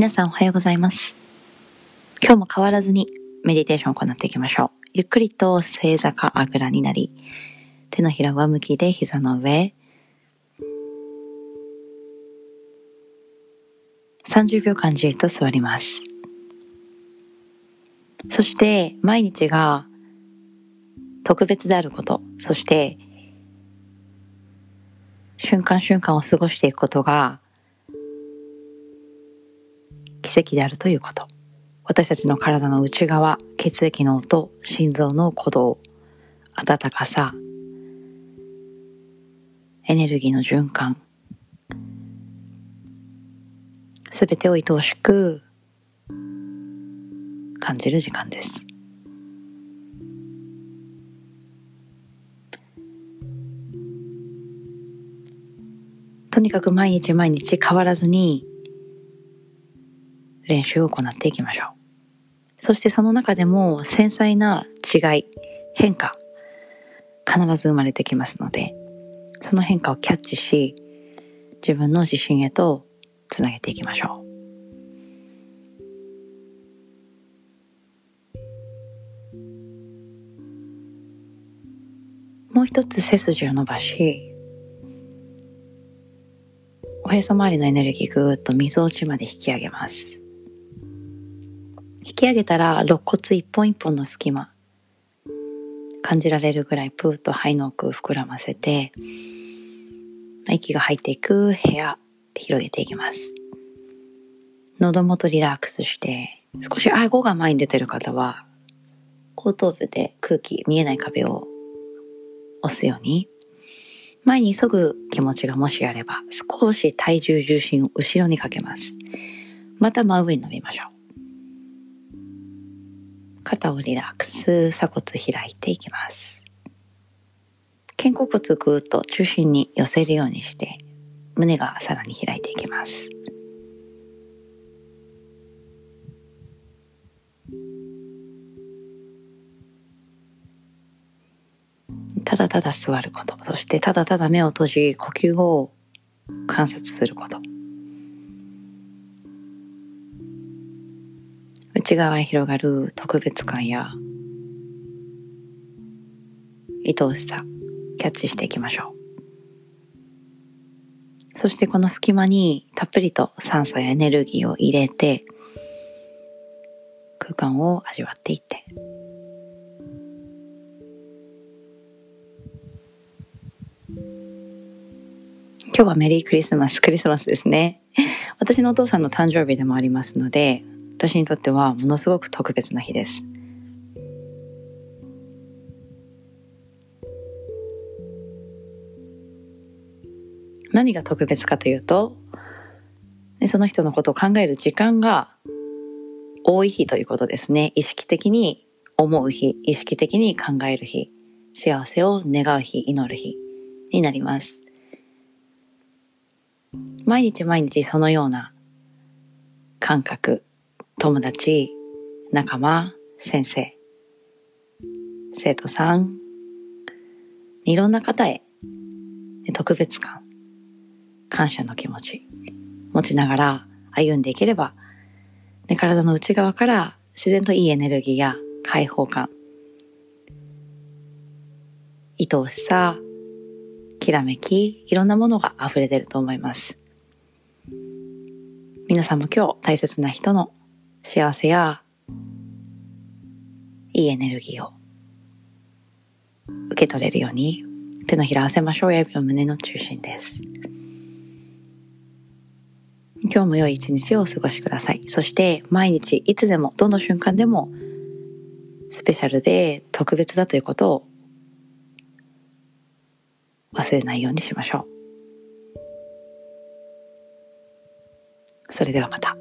皆さんおはようございます。今日も変わらずにメディテーションを行っていきましょう。ゆっくりと正座かあぐらになり、手のひら上向きで膝の上、30秒間じっと座ります。そして毎日が特別であること、そして瞬間瞬間を過ごしていくことが奇跡であるということ。私たちの体の内側、血液の音、心臓の鼓動、温かさ、エネルギーの循環、すべてを愛おしく感じる時間です。とにかく毎日毎日変わらずに練習を行っていきましょう。そしてその中でも繊細な違い、変化、必ず生まれてきますので、その変化をキャッチし、自分の自信へとつなげていきましょう。もう一つ背筋を伸ばし、おへそ周りのエネルギーぐーっと溝落ちまで引き上げます。引き上げたら肋骨一本一本の隙間感じられるぐらいプーと肺の奥膨らませて息が入っていく部屋広げていきます。喉元リラックスして少し顎が前に出てる方は後頭部で空気見えない壁を押すように前に急ぐ気持ちがもしあれば少し体重重心を後ろにかけます。また真上に伸びましょう。肩をリラックス、鎖骨開いていきます。肩甲骨ぐーっと中心に寄せるようにして、胸がさらに開いていきます。ただただ座ること、そしてただただ目を閉じ、呼吸を観察すること。内側へ広がる特別感や愛おしさキャッチしていきましょう。そしてこの隙間にたっぷりと酸素やエネルギーを入れて空間を味わっていって。今日はメリークリスマスクリスマスですね。私のお父さんの誕生日でもありますので私にとってはものすごく特別な日です。何が特別かというと、その人のことを考える時間が多い日ということですね。意識的に思う日、意識的に考える日、幸せを願う日、祈る日になります。毎日毎日そのような感覚、友達、仲間、先生、生徒さん、いろんな方へ特別感、感謝の気持ち持ちながら歩んでいければ、ね、体の内側から自然といいエネルギーや解放感、愛おしさ、きらめき、いろんなものが溢れ出ると思います。皆さんも今日大切な人の幸せやいいエネルギーを受け取れるように手のひら合わせましょう指を胸の中心です。今日も良い一日をお過ごしください。そして毎日いつでもどの瞬間でもスペシャルで特別だということを忘れないようにしましょう。それではまた。